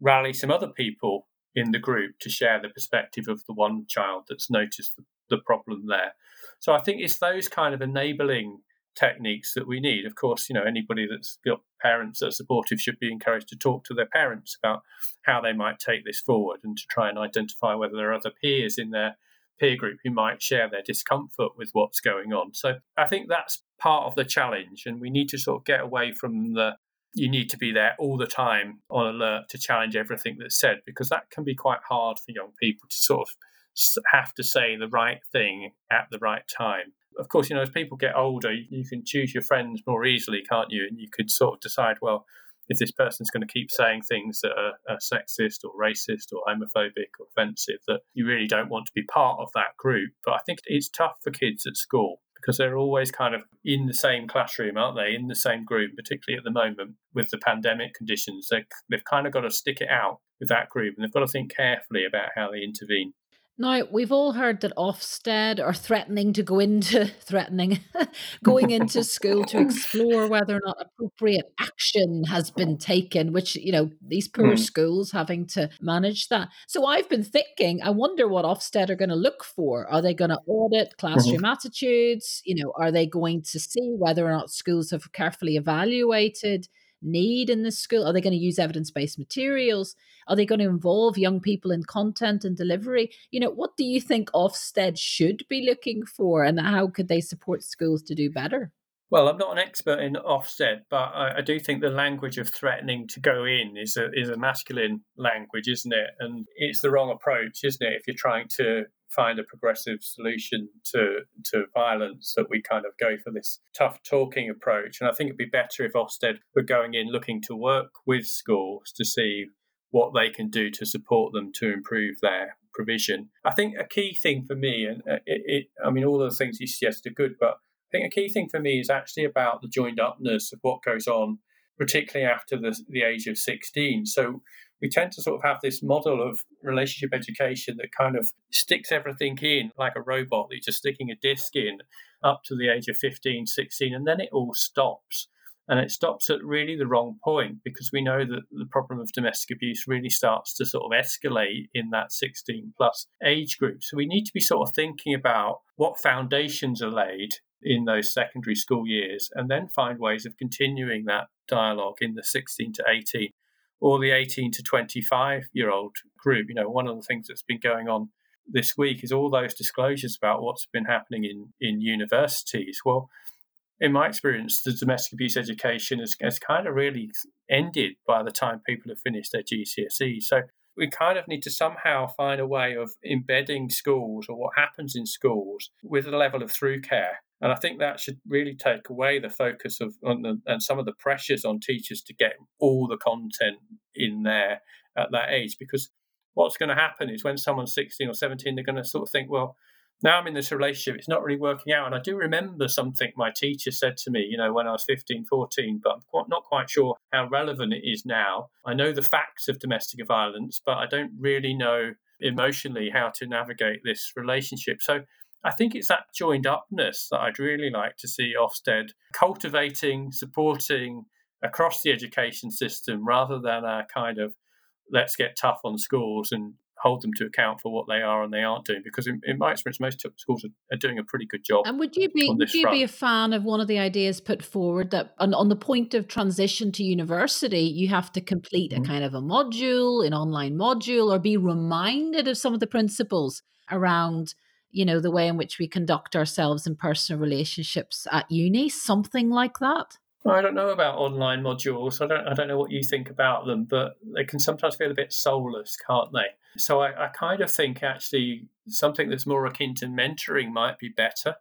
rally some other people in the group to share the perspective of the one child that's noticed the problem there. So I think it's those kind of enabling techniques that we need. Of course, you know, anybody that's got parents that are supportive should be encouraged to talk to their parents about how they might take this forward and to try and identify whether there are other peers in their peer group who might share their discomfort with what's going on. So I think that's part of the challenge and we need to sort of get away from the you need to be there all the time on alert to challenge everything that's said because that can be quite hard for young people to sort of have to say the right thing at the right time. Of course, you know, as people get older, you can choose your friends more easily, can't you? And you could sort of decide, well, if this person's going to keep saying things that are, are sexist or racist or homophobic or offensive, that you really don't want to be part of that group. But I think it's tough for kids at school because they're always kind of in the same classroom, aren't they? In the same group, particularly at the moment with the pandemic conditions. They, they've kind of got to stick it out with that group and they've got to think carefully about how they intervene. Now, we've all heard that Ofsted are threatening to go into threatening going into school to explore whether or not appropriate action has been taken, which, you know, these poor mm. schools having to manage that. So I've been thinking, I wonder what Ofsted are going to look for. Are they going to audit classroom mm-hmm. attitudes? You know, are they going to see whether or not schools have carefully evaluated need in this school? Are they going to use evidence based materials? Are they going to involve young people in content and delivery? You know, what do you think Ofsted should be looking for and how could they support schools to do better? Well, I'm not an expert in Ofsted, but I, I, do think the language of threatening to go in is a is a masculine language, isn't it? And it's the wrong approach, isn't it? If you're trying to find a progressive solution to to violence, that we kind of go for this tough talking approach. And I think it'd be better if Ofsted were going in looking to work with schools to see what they can do to support them to improve their provision. I think a key thing for me, and uh, it, it I mean, all the things you suggest are good, but I think a key thing for me is actually about the joined upness of what goes on, particularly after the, the age of 16. So we tend to sort of have this model of relationship education that kind of sticks everything in like a robot that you're just sticking a disc in up to the age of 15, 16, and then it all stops. And it stops at really the wrong point because we know that the problem of domestic abuse really starts to sort of escalate in that 16 plus age group. So we need to be sort of thinking about what foundations are laid in those secondary school years and then find ways of continuing that dialogue in the 16 to 18 or the 18 to 25 year old group. You know, one of the things that's been going on this week is all those disclosures about what's been happening in, in universities. Well, in my experience, the domestic abuse education has, has kind of really ended by the time people have finished their GCSE. So we kind of need to somehow find a way of embedding schools or what happens in schools with a level of through care. And I think that should really take away the focus of uh, the, and some of the pressures on teachers to get all the content in there at that age. Because what's going to happen is when someone's 16 or 17, they're going to sort of think, well, now I'm in this relationship, it's not really working out. And I do remember something my teacher said to me, you know, when I was 15, 14, but I'm not quite sure how relevant it is now. I know the facts of domestic violence, but I don't really know emotionally how to navigate this relationship. So I think it's that joined upness that I'd really like to see Ofsted cultivating, supporting across the education system rather than a kind of let's get tough on schools and hold them to account for what they are and they aren't doing. Because in, in my experience, most schools are, are, doing a pretty good job. And would you be would you front. be a fan of one of the ideas put forward that on, on the point of transition to university, you have to complete mm-hmm. a kind of a module, an online module, or be reminded of some of the principles around you know the way in which we conduct ourselves in personal relationships at uni something like that I don't know about online modules. I don't. I don't know what you think about them, but they can sometimes feel a bit soulless, can't they? So I, I kind of think actually something that's more akin to mentoring might be better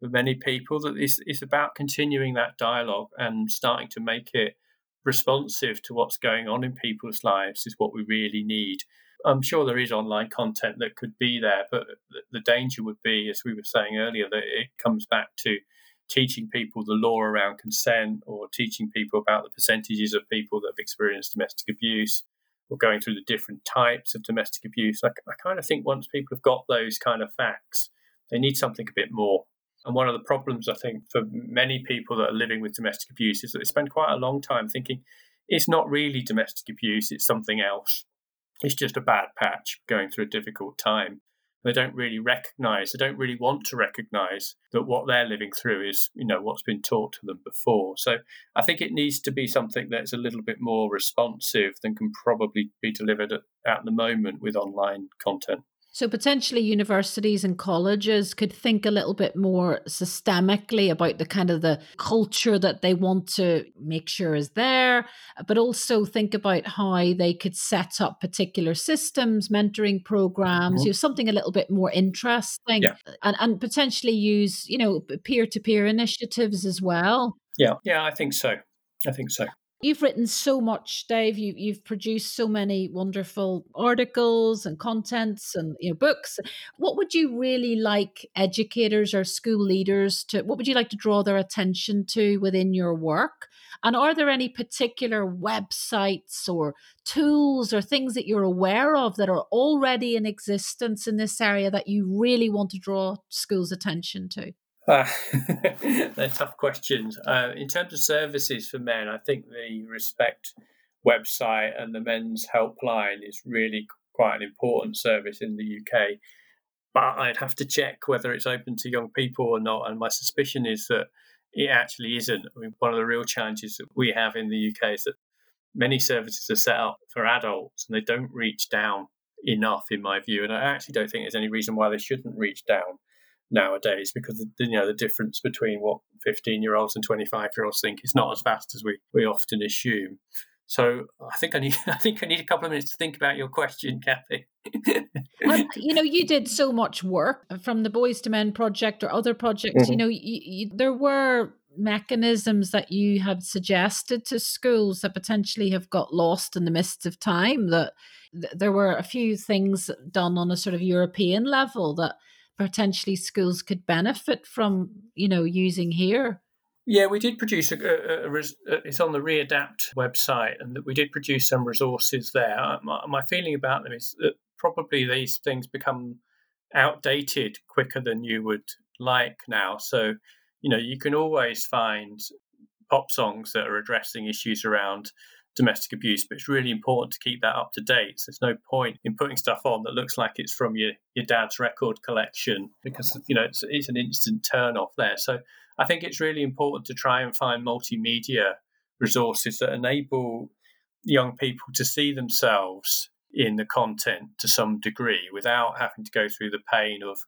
for many people. That is is about continuing that dialogue and starting to make it responsive to what's going on in people's lives is what we really need. I'm sure there is online content that could be there, but the danger would be, as we were saying earlier, that it comes back to teaching people the law around consent or teaching people about the percentages of people that have experienced domestic abuse or going through the different types of domestic abuse. I, I kind of think once people have got those kind of facts, they need something a bit more. And one of the problems, I think, for many people that are living with domestic abuse is that they spend quite a long time thinking it's not really domestic abuse, it's something else. It's just a bad patch going through a difficult time. They don't really recognize, they don't really want to recognize that what they're living through is, you know, what's been taught to them before. So I think it needs to be something that's a little bit more responsive than can probably be delivered at, at the moment with online content. So potentially universities and colleges could think a little bit more systemically about the kind of the culture that they want to make sure is there, but also think about how they could set up particular systems, mentoring programs, mm-hmm. you know, something a little bit more interesting yeah. and, and potentially use, you know, peer-to-peer initiatives as well. Yeah, yeah, I think so. I think so. You've written so much, Dave. You, you've produced so many wonderful articles and contents and you know books. What would you really like educators or school leaders to? What would you like to draw their attention to within your work? And are there any particular websites or tools or things that you're aware of that are already in existence in this area that you really want to draw schools' attention to? Uh, they're tough questions. Uh, in terms of services for men, I think the Respect website and the men's helpline is really quite an important service in the UK. But I'd have to check whether it's open to young people or not. And my suspicion is that it actually isn't. I mean, one of the real challenges that we have in the UK is that many services are set up for adults and they don't reach down enough, in my view. And I actually don't think there's any reason why they shouldn't reach down nowadays because the, you know the difference between what 15 year olds and 25 year olds think is not as vast as we, we often assume so I think I need I think I need a couple of minutes to think about your question, Kathy. well, you know, you did so much work from the Boys to Men project or other projects. Mm-hmm. You know, you, you, there were mechanisms that you had suggested to schools that potentially have got lost in the mists of time. That th- there were a few things done on a sort of European level that potentially schools could benefit from, you know, using here? Yeah, we did produce a, a, a, a, it's on the Readapt website, and that we did produce some resources there. Uh, my, my, feeling about them is that probably these things become outdated quicker than you would like now. So, you know, you can always find pop songs that are addressing issues around domestic abuse, but it's really important to keep that up to date. So there's no point in putting stuff on that looks like it's from your, your dad's record collection because you know it's, it's an instant turn off there. So I think it's really important to try and find multimedia resources that enable young people to see themselves in the content to some degree without having to go through the pain of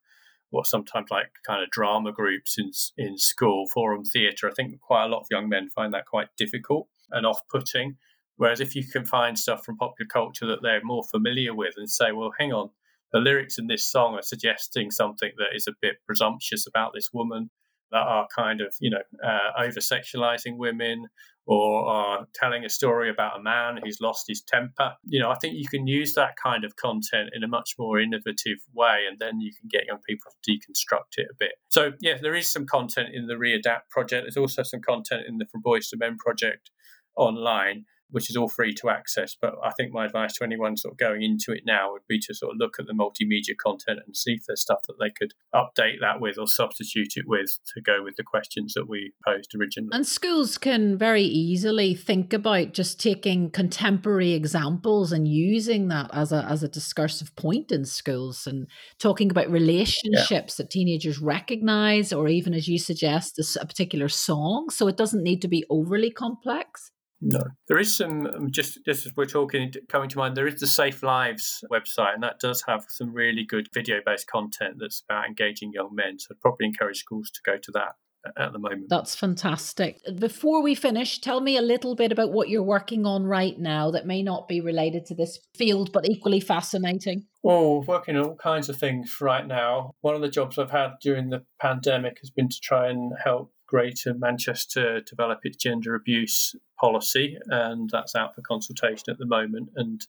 what sometimes like kind of drama groups in in school, forum theatre. I think quite a lot of young men find that quite difficult and off-putting. Whereas if you can find stuff from popular culture that they're more familiar with and say, well, hang on, the lyrics in this song are suggesting something that is a bit presumptuous about this woman, that are kind of, you know, uh, over sexualizing women or are telling a story about a man who's lost his temper. You know, I think you can use that kind of content in a much more innovative way, and then you can get young people to deconstruct it a bit. So, yeah, there is some content in the Readapt project. There's also some content in the From Boys to Men project online which is all free to access. But I think my advice to anyone sort of going into it now would be to sort of look at the multimedia content and see if there's stuff that they could update that with or substitute it with to go with the questions that we posed originally. And schools can very easily think about just taking contemporary examples and using that as a as a discursive point in schools and talking about relationships yeah. that teenagers recognize or even as you suggest a particular song so it doesn't need to be overly complex no, there is some. Um, just just as we're talking, coming to mind, there is the Safe Lives website, and that does have some really good video-based content that's about engaging young men. So I'd probably encourage schools to go to that at the moment. That's fantastic. Before we finish, tell me a little bit about what you're working on right now that may not be related to this field, but equally fascinating. Oh, working on all kinds of things right now. One of the jobs I've had during the pandemic has been to try and help Greater Manchester develop its gender abuse policy, and that's out for consultation at the moment and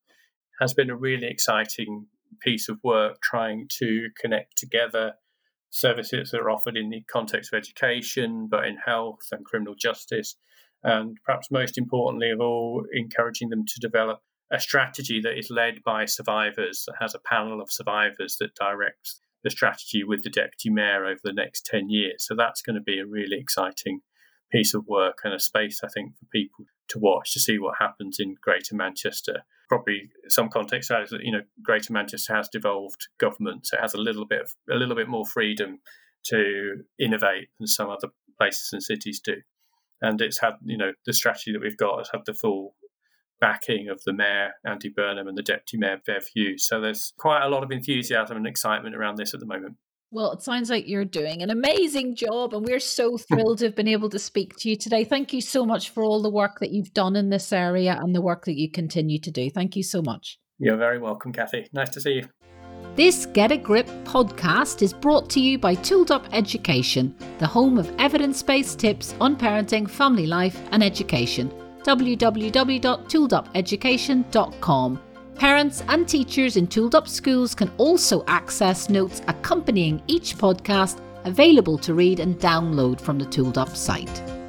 has been a really exciting piece of work trying to connect together services that are offered in the context of education, but in health and criminal justice, and perhaps most importantly of all, encouraging them to develop a strategy that is led by survivors, that has a panel of survivors that directs the strategy with the deputy mayor over the next 10 years. So that's going to be a really exciting piece of work and a space, I think, for people to watch to see what happens in Greater Manchester. Probably some context is that you know Greater Manchester has devolved government, so it has a little bit of, a little bit more freedom to innovate than some other places and cities do. And it's had you know the strategy that we've got has had the full backing of the mayor, Andy Burnham, and the deputy mayor, Bev Hughes. So there's quite a lot of enthusiasm and excitement around this at the moment. Well, it sounds like you're doing an amazing job, and we're so thrilled to have been able to speak to you today. Thank you so much for all the work that you've done in this area and the work that you continue to do. Thank you so much. You're very welcome, Kathy. Nice to see you. This Get a Grip podcast is brought to you by Tooled Up Education, the home of evidence based tips on parenting, family life, and education www.tooledupeducation.com. Parents and teachers in Tooled Up schools can also access notes accompanying each podcast available to read and download from the Tooled Up site.